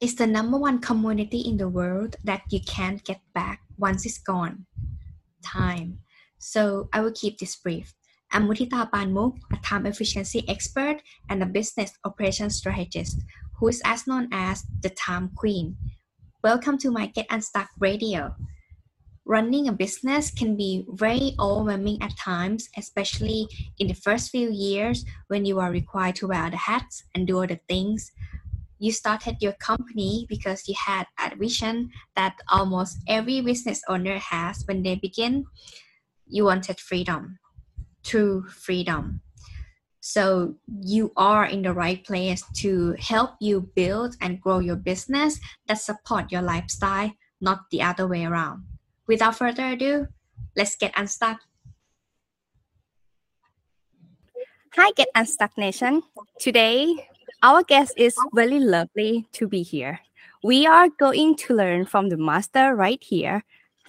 is the number one commodity in the world that you can't get back once it's gone time. So I will keep this brief. I'm Mutita Panmuk, a time efficiency expert and a business operations strategist who is as known as the time queen. Welcome to my Get Unstuck radio. Running a business can be very overwhelming at times, especially in the first few years when you are required to wear the hats and do other things you started your company because you had a vision that almost every business owner has when they begin. You wanted freedom, true freedom. So you are in the right place to help you build and grow your business that support your lifestyle, not the other way around. Without further ado, let's get unstuck. Hi, Get Unstuck Nation. Today, our guest is really lovely to be here. We are going to learn from the master right here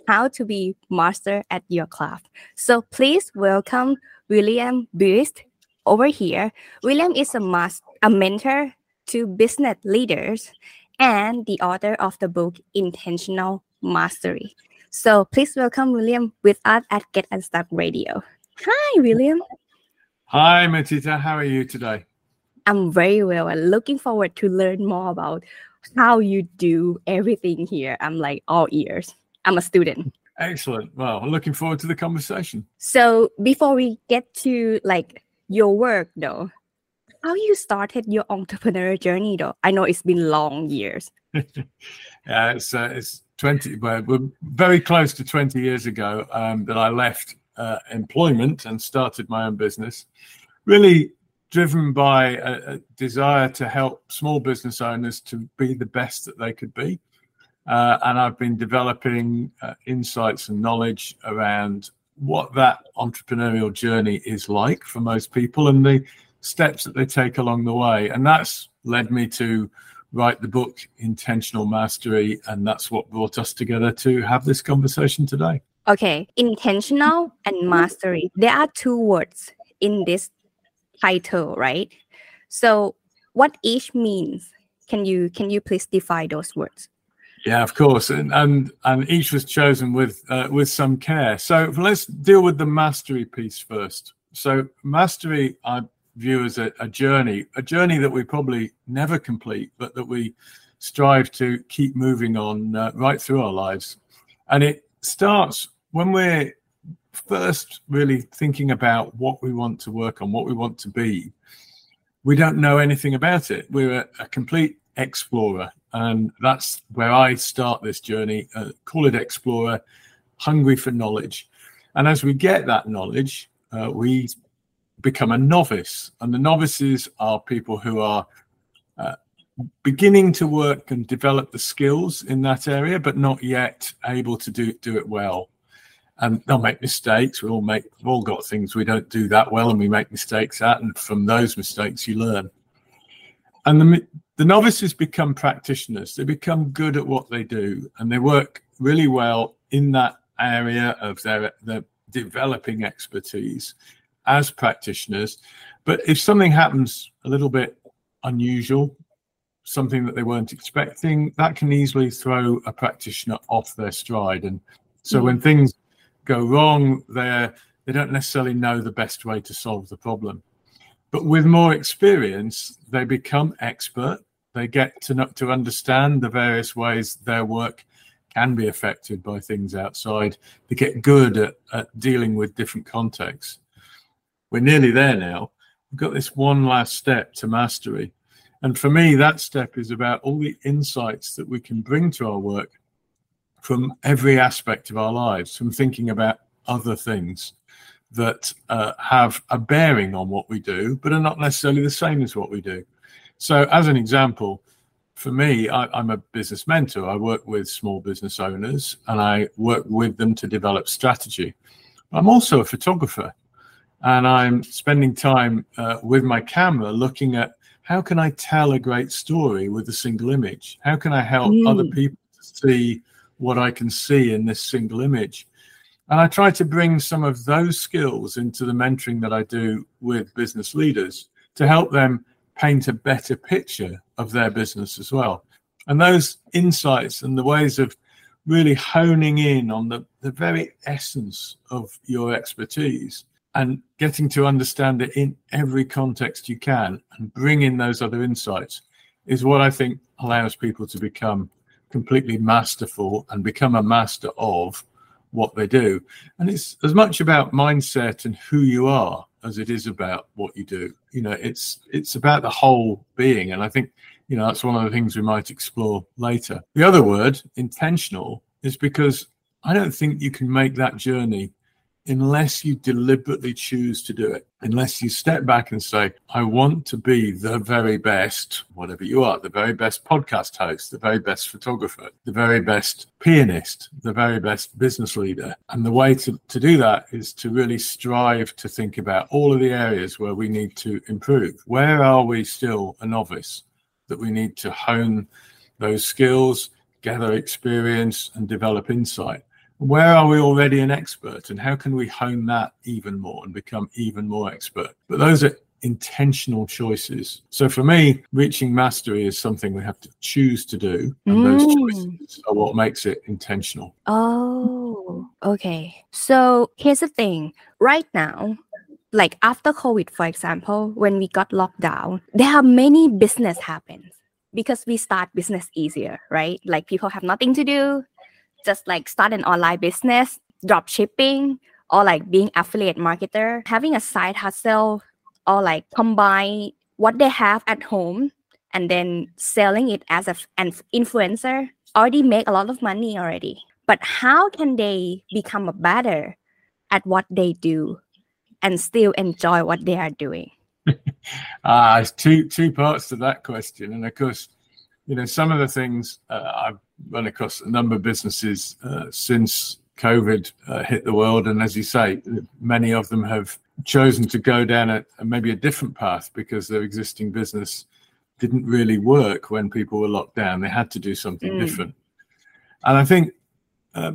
how to be master at your craft. So please welcome William Buist over here. William is a mas- a mentor to business leaders and the author of the book Intentional Mastery. So please welcome William with us at Get Unstuck Radio. Hi, William. Hi, Matita. How are you today? I'm very well and looking forward to learn more about how you do everything here. I'm like all ears. I'm a student. Excellent. Well, looking forward to the conversation. So before we get to like your work though, how you started your entrepreneur journey though? I know it's been long years. yeah, it's uh, it's 20 well, we're very close to 20 years ago um, that I left uh, employment and started my own business. Really driven by a, a, desire to help small business owners to be the best that they could be. Uh, and I've been developing uh, insights and knowledge around what that entrepreneurial journey is like for most people and the steps that they take along the way. And that's led me to write the book Intentional Mastery. And that's what brought us together to have this conversation today. Okay, intentional and mastery. There are two words in this title, right? So what each means, can you can you please define those words? Yeah, of course, and and, and each was chosen with uh, with some care. So let's deal with the mastery piece first. So mastery, I view as a, a journey, a journey that we probably never complete, but that we strive to keep moving on uh, right through our lives. And it starts when we're first really thinking about what we want to work on, what we want to be, we don't know anything about it. We're a, a complete explorer. And that's where I start this journey. Uh, call it explorer, hungry for knowledge. And as we get that knowledge, uh, we become a novice. And the novices are people who are uh, beginning to work and develop the skills in that area, but not yet able to do, do it well and they'll make mistakes. We all make, we've all got things we don't do that well, and we make mistakes at, and from those mistakes you learn. And the the novices become practitioners. They become good at what they do, and they work really well in that area of their their developing expertise as practitioners. But if something happens a little bit unusual, something that they weren't expecting, that can easily throw a practitioner off their stride. And so when things go wrong, They're, they don't necessarily know the best way to solve the problem. But with more experience, they become expert. They get to to understand the various ways their work can be affected by things outside. They get good at, at dealing with different contexts. We're nearly there now. We've got this one last step to mastery. And for me, that step is about all the insights that we can bring to our work from every aspect of our lives, from thinking about other things that uh, have a bearing on what we do, but are not necessarily the same as what we do. So, as an example, for me, I, am a business mentor. I work with small business owners and I work with them to develop strategy. I'm also a photographer and I'm spending time uh, with my camera looking at how can I tell a great story with a single image? How can I help mm. other people to see what I can see in this single image. And I try to bring some of those skills into the mentoring that I do with business leaders to help them paint a better picture of their business as well. And those insights and the ways of really honing in on the, the very essence of your expertise and getting to understand it in every context you can and bring in those other insights is what I think allows people to become completely masterful and become a master of what they do. And it's as much about mindset and who you are as it is about what you do. You know, it's it's about the whole being. And I think, you know, that's one of the things we might explore later. The other word, intentional, is because I don't think you can make that journey unless you deliberately choose to do it, unless you step back and say, I want to be the very best, whatever you are, the very best podcast host, the very best photographer, the very best pianist, the very best business leader. And the way to, to do that is to really strive to think about all of the areas where we need to improve. Where are we still a novice that we need to hone those skills, gather experience, and develop insight? Where are we already an expert and how can we hone that even more and become even more expert? But those are intentional choices. So for me reaching mastery is something we have to choose to do and mm. those choices are what makes it intentional. Oh okay. So here's the thing. Right now like after covid for example when we got locked down there are many business happens because we start business easier right? Like people have nothing to do just like start an online business, drop shipping, or like being affiliate marketer, having a side hustle, or like combine what they have at home and then selling it as a, an influencer already make a lot of money already. But how can they become a better at what they do and still enjoy what they are doing? ah, there's two two parts to that question, and of course, you know some of the things uh, I've run across a number of businesses uh, since COVID uh, hit the world, and as you say, many of them have chosen to go down a, maybe a different path because their existing business didn't really work when people were locked down. They had to do something mm. different, and I think uh,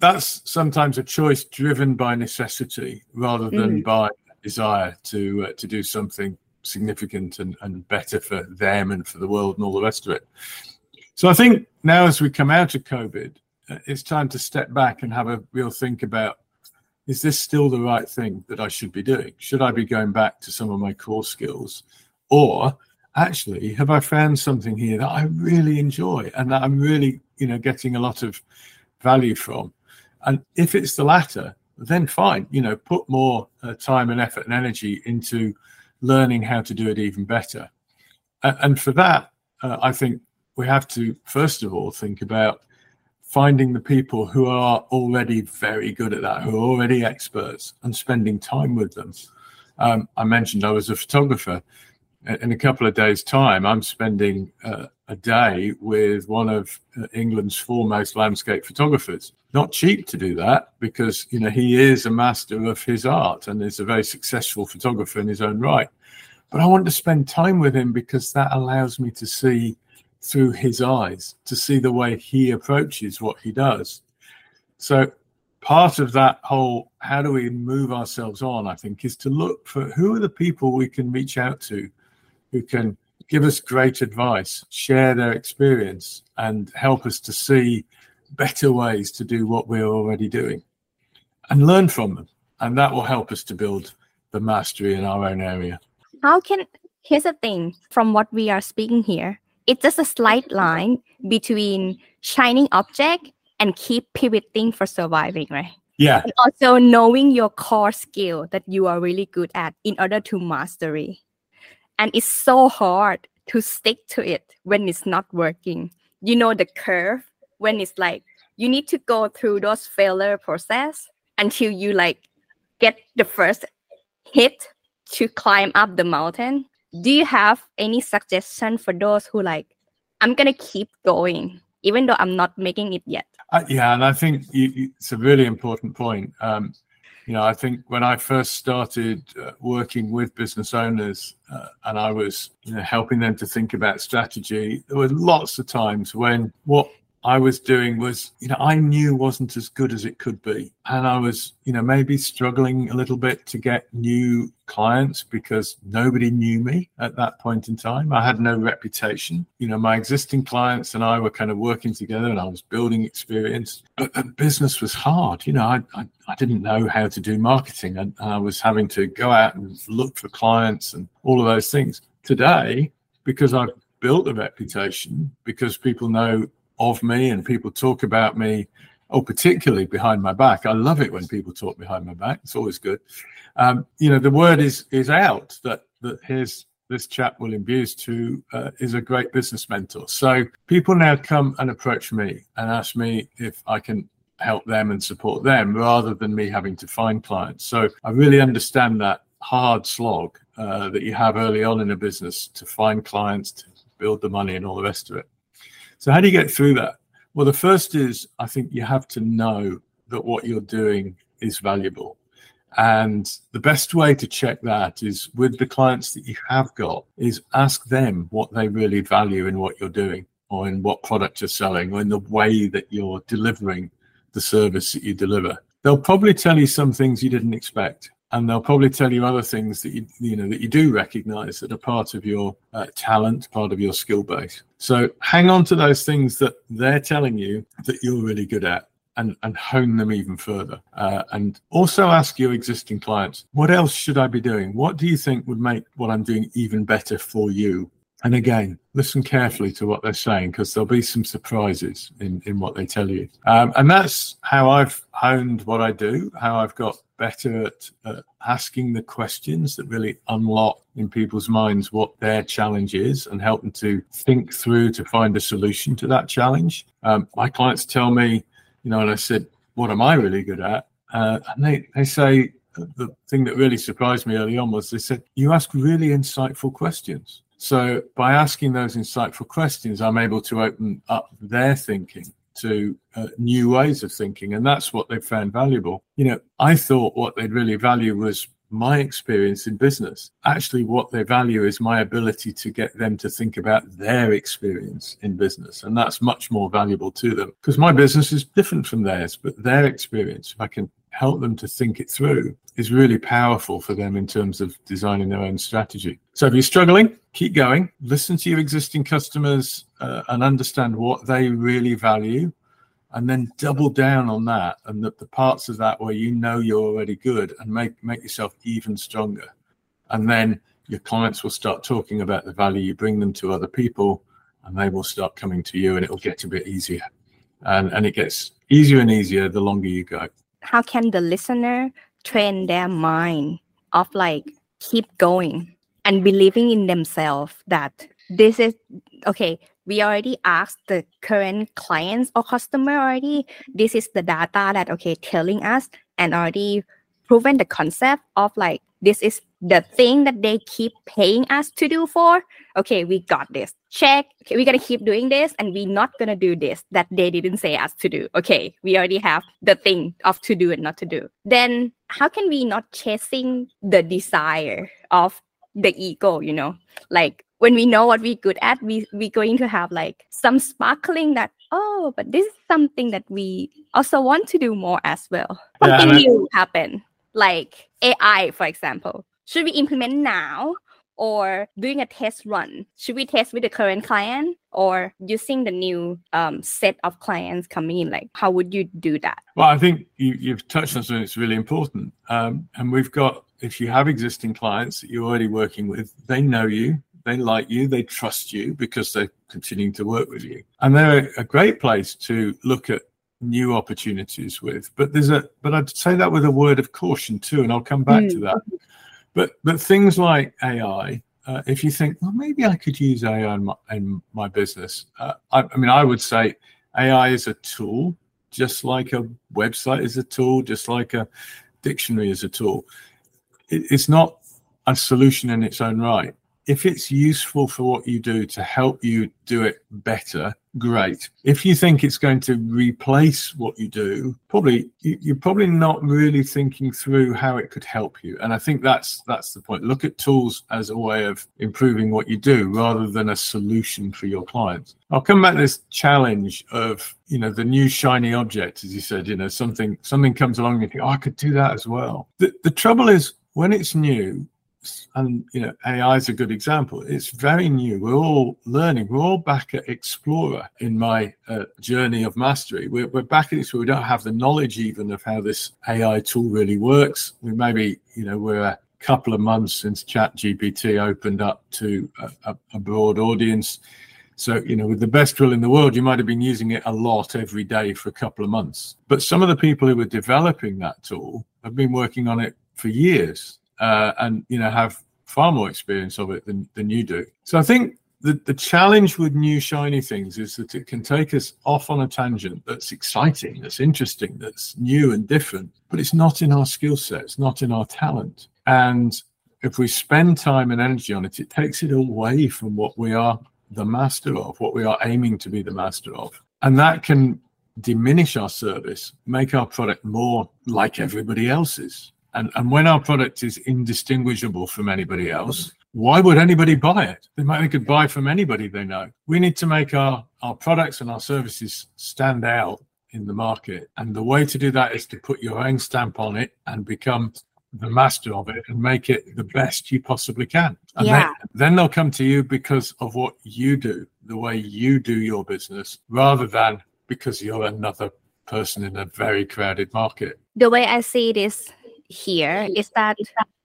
that's sometimes a choice driven by necessity rather than mm. by desire to uh, to do something significant and, and better for them and for the world and all the rest of it. So I think now as we come out of COVID, uh, it's time to step back and have a real think about is this still the right thing that I should be doing? Should I be going back to some of my core skills? Or actually, have I found something here that I really enjoy and that I'm really, you know, getting a lot of value from? And if it's the latter, then fine, you know, put more uh, time and effort and energy into learning how to do it even better. and for that, uh, I think we have to first of all think about finding the people who are already very good at that, who are already experts, and spending time with them. Um, I mentioned I was a photographer. In a couple of days' time, I'm spending uh, a day with one of uh, England's foremost landscape photographers. Not cheap to do that because you know he is a master of his art and is a very successful photographer in his own right. But I want to spend time with him because that allows me to see through his eyes to see the way he approaches what he does. So, part of that whole how do we move ourselves on, I think, is to look for who are the people we can reach out to who can give us great advice, share their experience, and help us to see better ways to do what we're already doing and learn from them. And that will help us to build the mastery in our own area. How can, here's the thing from what we are speaking here it's just a slight line between shining object and keep pivoting for surviving, right? Yeah. And also knowing your core skill that you are really good at in order to mastery. And it's so hard to stick to it when it's not working. You know the curve when it's like you need to go through those failure process until you like get the first hit to climb up the mountain do you have any suggestion for those who like i'm gonna keep going even though i'm not making it yet? Uh, yeah and i think it's a really important point. Um, you know i think when i first started uh, working with business owners uh, and i was you know, helping them to think about strategy there were lots of times when what I was doing was, you know, I knew wasn't as good as it could be. And I was, you know, maybe struggling a little bit to get new clients because nobody knew me at that point in time. I had no reputation. You know, my existing clients and I were kind of working together and I was building experience. But, but business was hard. You know, I, I, I, didn't know how to do marketing and I was having to go out and look for clients and all of those things. Today, because I've built a reputation, because people know of me and people talk about me oh particularly behind my back. I love it when people talk behind my back. It's always good. Um, you know the word is is out that that here's this chap william Buist who uh, is a great business mentor. So people now come and approach me and ask me if i can help them and support them rather than me having to find clients. So i really understand that hard slog uh, that you have early on in a business to find clients to build the money and all the rest of it so, how do you get through that? Well, the first is I think you have to know that what you're doing is valuable. And the best way to check that is with the clients that you have got, is ask them what they really value in what you're doing or in what product you're selling or in the way that you're delivering the service that you deliver. They'll probably tell you some things you didn't expect and they'll probably tell you other things that you you know that you do recognize that are part of your uh, talent part of your skill base. So hang on to those things that they're telling you that you're really good at and, and hone them even further. Uh, and also ask your existing clients what else should i be doing? What do you think would make what i'm doing even better for you? And again, listen carefully to what they're saying because there'll be some surprises in, in what they tell you. Um, and that's how I've honed what I do, how I've got better at uh, asking the questions that really unlock in people's minds what their challenge is and help them to think through to find a solution to that challenge. Um, my clients tell me, you know, and I said, what am I really good at? Uh, and they, they say, the thing that really surprised me early on was they said, you ask really insightful questions. So by asking those insightful questions, I'm able to open up their thinking to uh, new ways of thinking. And that's what they found valuable. You know, I thought what they'd really value was my experience in business. Actually, what they value is my ability to get them to think about their experience in business. And that's much more valuable to them because my business is different from theirs, but their experience, if I can help them to think it through is really powerful for them in terms of designing their own strategy. So if you're struggling, keep going, listen to your existing customers uh, and understand what they really value, and then double down on that and the, the parts of that where you know you're already good and make, make yourself even stronger. And then your clients will start talking about the value you bring them to other people and they will start coming to you and it'll get a bit easier. And, and it gets easier and easier the longer you go how can the listener train their mind of like keep going and believing in themselves that this is okay we already asked the current clients or customer already. This is the data that okay telling us and already proven the concept of like this is the thing that they keep paying us to do for. Okay we got this. Check. Okay we're gonna keep doing this and we're not gonna do this that they didn't say us to do. Okay we already have the thing of to do and not to do. Then how can we not chasing the desire of the ego you know? Like when we know what we're good at we we're going to have like some sparkling that oh but this is something that we also want to do more as well. Something yeah, new happen like ai for example should we implement now or doing a test run? Should we test with the current client or using the new um, set of clients coming in? Like, how would you do that? Well, I think you, have touched on something that's really important. Um, and we've got, if you have existing clients that you're already working with, they know you, they like you, they trust you because they're continuing to work with you. And they're a great place to look at new opportunities with. But there's a, but I'd say that with a word of caution too, and I'll come back mm. to that. But but things like AI, uh, if you think, well, maybe I could use AI in my, in my business. Uh, I, I, mean, I would say AI is a tool, just like a website is a tool, just like a dictionary is a tool. It, it's not a solution in its own right. If it's useful for what you do to help you do it better, great. If you think it's going to replace what you do, probably you're probably not really thinking through how it could help you. And I think that's that's the point. Look at tools as a way of improving what you do rather than a solution for your clients. I'll come back to this challenge of you know the new shiny object, as you said. You know something something comes along and you think, oh, I could do that as well. The the trouble is when it's new, and you know AI is a good example. It's very new. We're all learning. We're all back at Explorer in my uh, journey of mastery. We're, we're back at this where we don't have the knowledge even of how this AI tool really works. We maybe you know we're a couple of months since Chat GPT opened up to a, a, broad audience. So, you know, with the best drill in the world, you might have been using it a lot every day for a couple of months. But some of the people who were developing that tool have been working on it for years uh, and you know have far more experience of it than, than you do. So I think the, the challenge with new shiny things is that it can take us off on a tangent that's exciting, that's interesting, that's new and different, but it's not in our skill set, it's not in our talent. And if we spend time and energy on it, it takes it away from what we are the master of, what we are aiming to be the master of. And that can diminish our service, make our product more like everybody else's. And, and when our product is indistinguishable from anybody else, why would anybody buy it? They might they could buy from anybody they know. We need to make our, our products and our services stand out in the market. And the way to do that is to put your own stamp on it and become the master of it and make it the best you possibly can. And yeah. then, then they'll come to you because of what you do, the way you do your business, rather than because you're another person in a very crowded market. The way I see it is here is that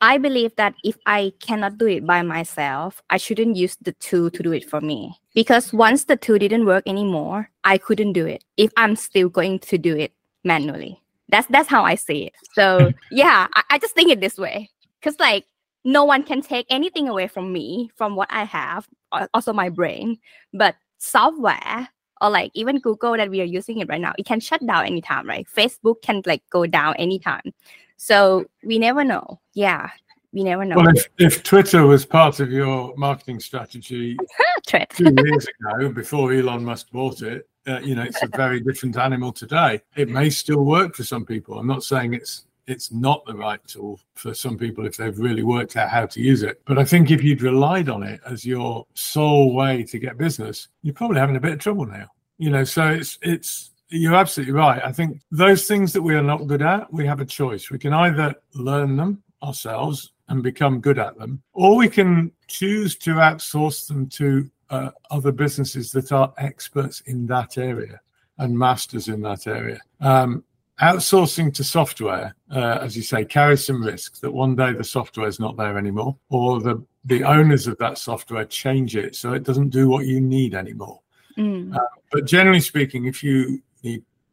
I believe that if I cannot do it by myself, I shouldn't use the tool to do it for me. Because once the tool didn't work anymore, I couldn't do it if I'm still going to do it manually. That's that's how I see it. So yeah, I, I just think it this way. Cause like no one can take anything away from me, from what I have, also my brain. But software or like even Google that we are using it right now, it can shut down anytime, right? Facebook can like go down anytime. So we never know. Yeah, we never know. Well, if, if Twitter was part of your marketing strategy two years ago, before Elon Musk bought it, uh, you know, it's a very different animal today. It may still work for some people. I'm not saying it's it's not the right tool for some people if they've really worked out how to use it. But I think if you'd relied on it as your sole way to get business, you're probably having a bit of trouble now. You know, so it's it's you're absolutely right. I think those things that we are not good at, we have a choice. We can either learn them ourselves and become good at them, or we can choose to outsource them to uh, other businesses that are experts in that area and masters in that area. Um, outsourcing to software, uh, as you say, carries some risk that one day the software is not there anymore, or the the owners of that software change it so it doesn't do what you need anymore. Mm. Uh, but generally speaking, if you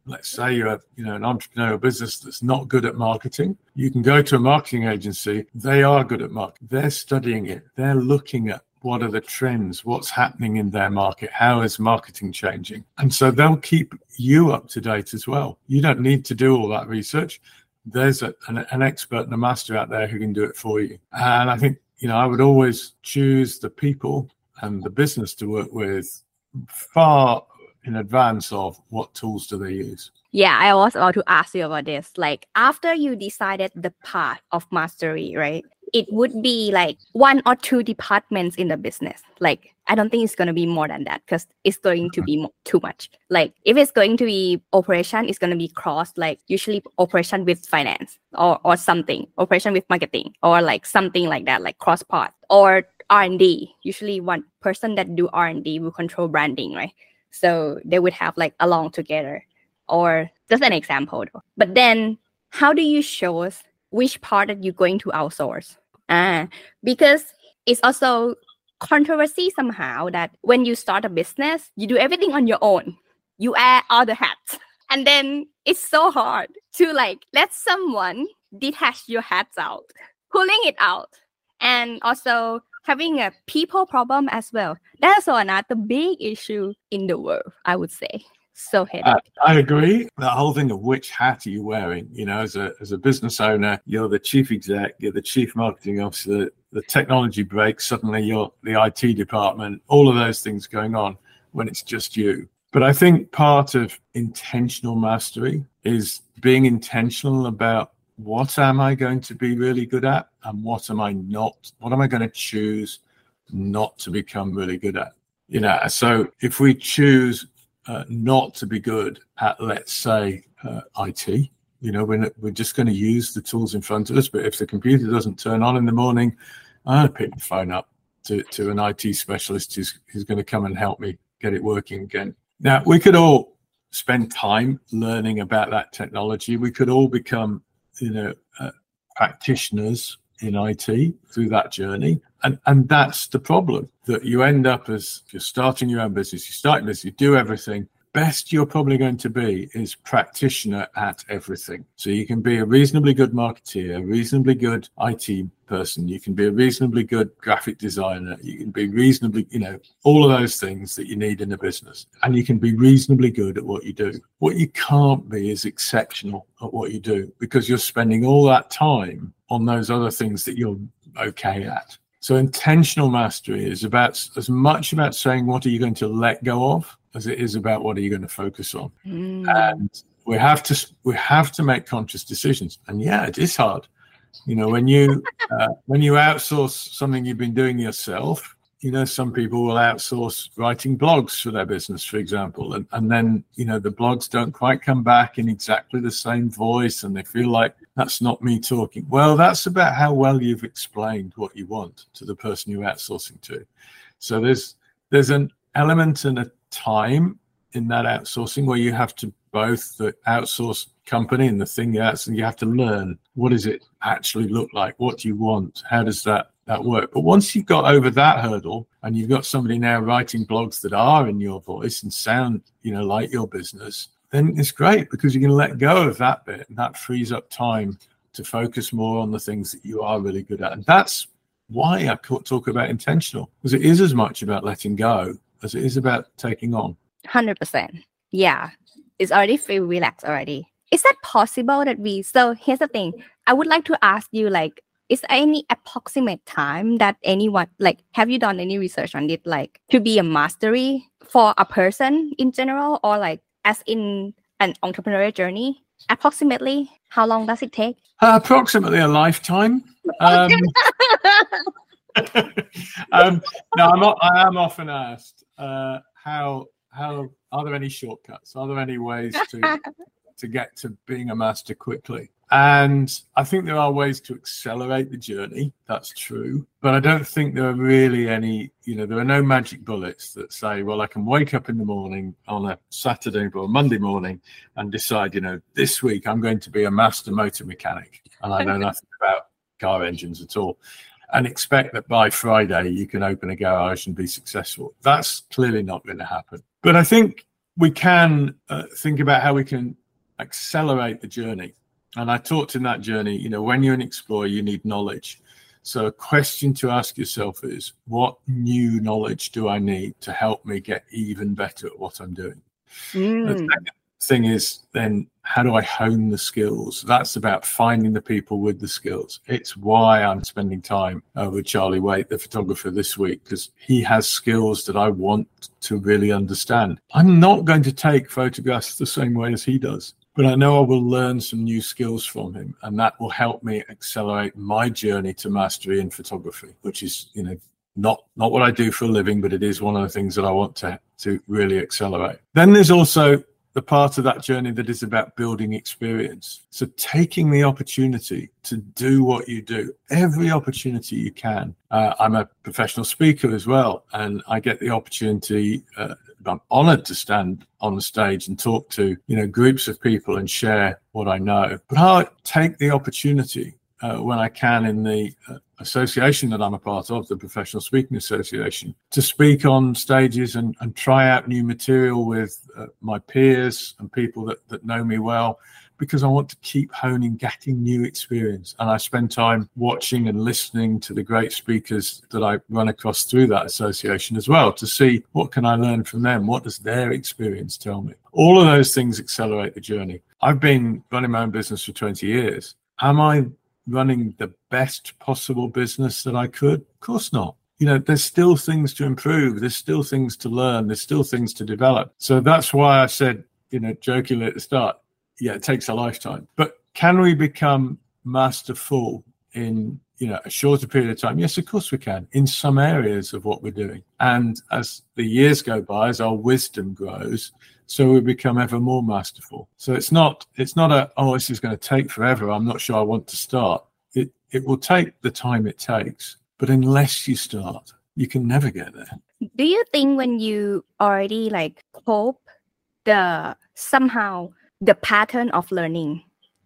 let's say you have you know an entrepreneurial business that's not good at marketing you can go to a marketing agency. They are good at marketing. They're studying it. They're looking at what are the trends what's happening in their market how is marketing changing? And so they'll keep you up to date as well. You don't need to do all that research. There's a, an, an expert and a master out there who can do it for you. And i think you know i would always choose the people and the business to work with far in advance of what tools do they use? Yeah, I was about to ask you about this. Like after you decided the path of mastery, right? It would be like one or two departments in the business. Like I don't think it's going to be more than that because it's going to be too much. Like if it's going to be operation, it's going to be cross like usually operation with finance or or something, operation with marketing or like something like that, like cross part or R and D. Usually one person that do R and D will control branding, right? So they would have like along together or just an example. But then how do you show us which part that you're going to outsource? Uh, because it's also controversy somehow that when you start a business, you do everything on your own. You wear all the hats. And then it's so hard to like let someone detach your hats out, pulling it out. And also having a people problem as well. That's another big issue in the world, I would say. So uh, I agree. The whole thing of which hat are you wearing? You know, as a as a business owner, you're the chief exec, you're the chief marketing officer, the technology breaks, suddenly you're the IT department, all of those things going on when it's just you. But I think part of intentional mastery is being intentional about what am I going to be really good at and what am I not? What am I going to choose not to become really good at? You know, so if we choose uh, not to be good at, let's say, uh, IT, you know, we're, we're just going to use the tools in front of us. But if the computer doesn't turn on in the morning, I'll pick the phone up to, to an IT specialist who's, who's going to come and help me get it working again. Now, we could all spend time learning about that technology. We could all become, you know, uh, practitioners in IT through that journey. And, and that's the problem that you end up as you're starting your own business, you start this, you do everything, best you're probably going to be is practitioner at everything. So you can be a reasonably good marketeer, a reasonably good IT person, you can be a reasonably good graphic designer, you can be reasonably, you know, all of those things that you need in a business. And you can be reasonably good at what you do. What you can't be is exceptional at what you do because you're spending all that time on those other things that you're okay at. So intentional mastery is about as much about saying what are you going to let go of as it is about what are you going to focus on. Mm. And we have to we have to make conscious decisions. And yeah, it is hard. You know, when you uh, when you outsource something you've been doing yourself, you know, some people will outsource writing blogs for their business, for example, and, and then you know the blogs don't quite come back in exactly the same voice, and they feel like that's not me talking. Well, that's about how well you've explained what you want to the person you're outsourcing to. So there's there's an element and a time in that outsourcing where you have to both the outsource company and the thing that's and you have to learn what does it actually look like? What do you want? How does that that work? But once you've got over that hurdle and you've got somebody now writing blogs that are in your voice and sound you know like your business then it's great because you can let go of that bit and that frees up time to focus more on the things that you are really good at. And that's why i talk about intentional because it is as much about letting go as it is about taking on. 100%. Yeah. It's already feel relaxed already. Is that possible that we, so here's the thing. I would like to ask you like, is there any approximate time that anyone, like, have you done any research on it, like to be a mastery for a person in general or like as in an entrepreneurial journey? Approximately, how long does it take? Uh, approximately a lifetime. Um, um, no, I'm, I am often asked uh, how how are there any shortcuts? Are there any ways to to get to being a master quickly? And I think there are ways to accelerate the journey. That's true. But I don't think there are really any, you know, there are no magic bullets that say, well, I can wake up in the morning on a Saturday or Monday morning and decide, you know, this week I'm going to be a master motor mechanic. And I know nothing about car engines at all and expect that by Friday you can open a garage and be successful. That's clearly not going to happen. But I think we can uh, think about how we can accelerate the journey. And I talked in that journey, you know, when you're an explorer, you need knowledge. So a question to ask yourself is, what new knowledge do I need to help me get even better at what I'm doing? Mm thing is then how do I hone the skills? That's about finding the people with the skills. It's why I'm spending time uh, with Charlie Waite, the photographer, this week, because he has skills that I want to really understand. I'm not going to take photographs the same way as he does, but I know I will learn some new skills from him, and that will help me accelerate my journey to mastery in photography, which is, you know, not not what I do for a living, but it is one of the things that I want to to really accelerate. Then there's also the part of that journey that is about building experience. So taking the opportunity to do what you do, every opportunity you can. Uh, I'm a professional speaker as well, and I get the opportunity. Uh, I'm honored to stand on the stage and talk to you know groups of people and share what I know. But I take the opportunity uh, when I can in the uh, association that I'm a part of, the Professional Speaking Association, to speak on stages and, and try out new material with uh, my peers and people that, that know me well, because I want to keep honing, getting new experience. And I spend time watching and listening to the great speakers that I run across through that association as well to see what can I learn from them? What does their experience tell me? All of those things accelerate the journey. I've been running my own business for 20 years. Am I running the best possible business that I could? Of course not. You know, there's still things to improve. There's still things to learn. There's still things to develop. So that's why I said, you know, jokingly at the start, yeah, it takes a lifetime. But can we become masterful in you know a shorter period of time yes of course we can in some areas of what we're doing and as the years go by as our wisdom grows so we become ever more masterful. So it's not it's not a oh this is going to take forever i'm not sure i want to start. It it will take the time it takes but unless you start you can never get there. Do you think when you already like hope the somehow the pattern of learning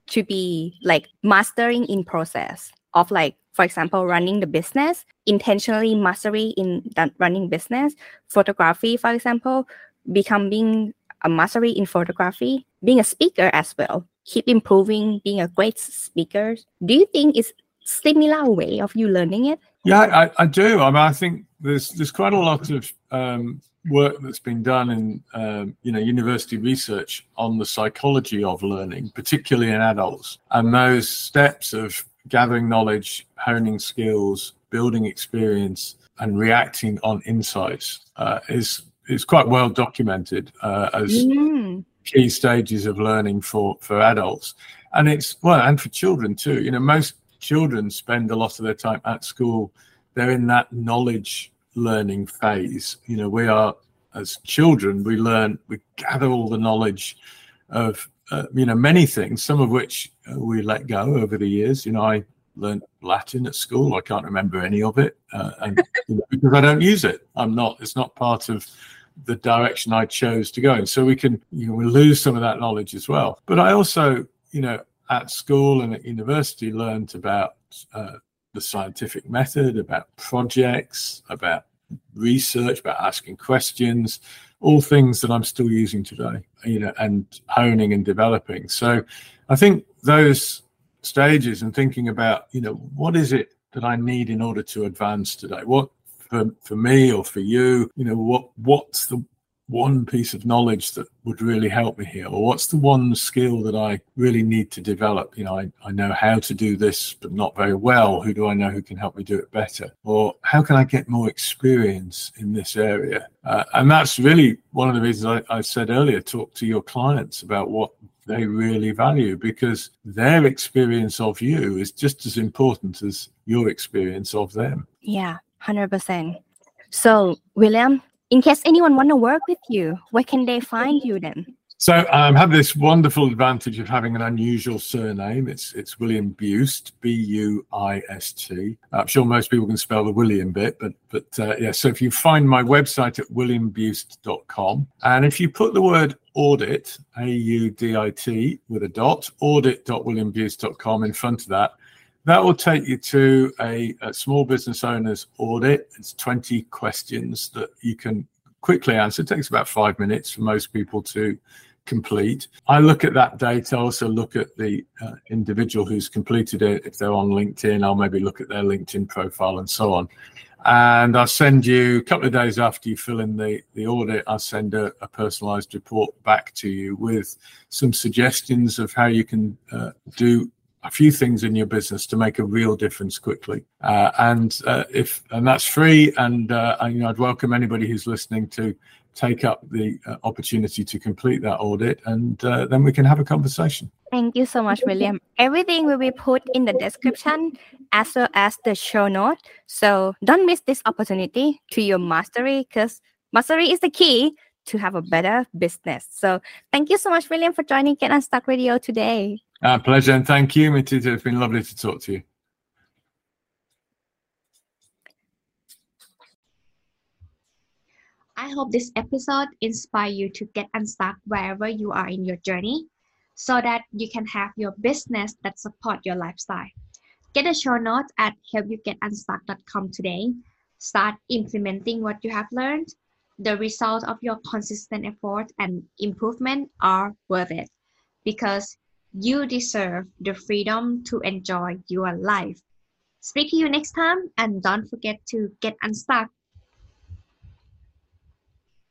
to be like mastering in process of like for example running the business intentionally mastery in that running business photography for example becoming a mastery in photography being a speaker as well keep improving being a great speaker. Do you think it's similar way of you learning it? Yeah i, I do. I mean i think there's there's quite a lot of um, work that's been done in um, you know university research on the psychology of learning, particularly in adults, and those steps of gathering knowledge, honing skills, building experience, and reacting on insights uh, is is quite well documented uh, as mm. key stages of learning for for adults, and it's well and for children too. You know, most children spend a lot of their time at school. They're in that knowledge learning phase. You know, we are as children, we learn, we gather all the knowledge of, uh, you know, many things, some of which uh, we let go over the years. You know, I learned Latin at school. I can't remember any of it, uh, and because I don't use it, I'm not. It's not part of the direction I chose to go in. So we can, you know, we lose some of that knowledge as well. But I also, you know, at school and at university learned about uh, the scientific method, about projects, about research, about asking questions, all things that I'm still using today, you know, and honing and developing. So I think those stages and thinking about, you know, what is it that I need in order to advance today? What for, for me or for you, you know, what what's the one piece of knowledge that would really help me here? Or what's the one skill that i really need to develop? You know I, I know how to do this but not very well. Who do i know who can help me do it better? Or how can i get more experience in this area? Uh, and that's really one of the reasons I, I said earlier talk to your clients about what they really value because their experience of you is just as important as your experience of them yeah 100% so william in case anyone want to work with you, where can they find you then? So I um, have this wonderful advantage of having an unusual surname. It's it's William Buist, B U I S T. I'm sure most people can spell the William bit, but but uh, yeah. So if you find my website at williambuist.com, and if you put the word audit, A U D I T, with a dot, audit.williambuist.com in front of that, that will take you to a, a, small business owner's audit. It's 20 questions that you can quickly answer. It takes about five minutes for most people to complete. I look at that data. I also look at the uh, individual who's completed it. If they're on LinkedIn, I'll maybe look at their LinkedIn profile and so on. And I'll send you a couple of days after you fill in the, the audit, I'll send a, a personalized report back to you with some suggestions of how you can uh, do a few things in your business to make a real difference quickly. Uh, and uh, if and that's free. And uh, you know, I'd welcome anybody who's listening to take up the uh, opportunity to complete that audit, and uh, then we can have a conversation. Thank you so much, William. Everything will be put in the description as well as the show note. So don't miss this opportunity to your mastery because mastery is the key to have a better business. So thank you so much, William, for joining Get Unstuck Radio today. Our pleasure, and thank you, Matita. It's been lovely to talk to you. I hope this episode inspire you to get unstuck wherever you are in your journey so that you can have your business that support your lifestyle. Get a show note at helpyougetunstuck.com today. Start implementing what you have learned. The result of your consistent effort and improvement are worth it because you deserve the freedom to enjoy your life. Speak to you next time and don't forget to get unstuck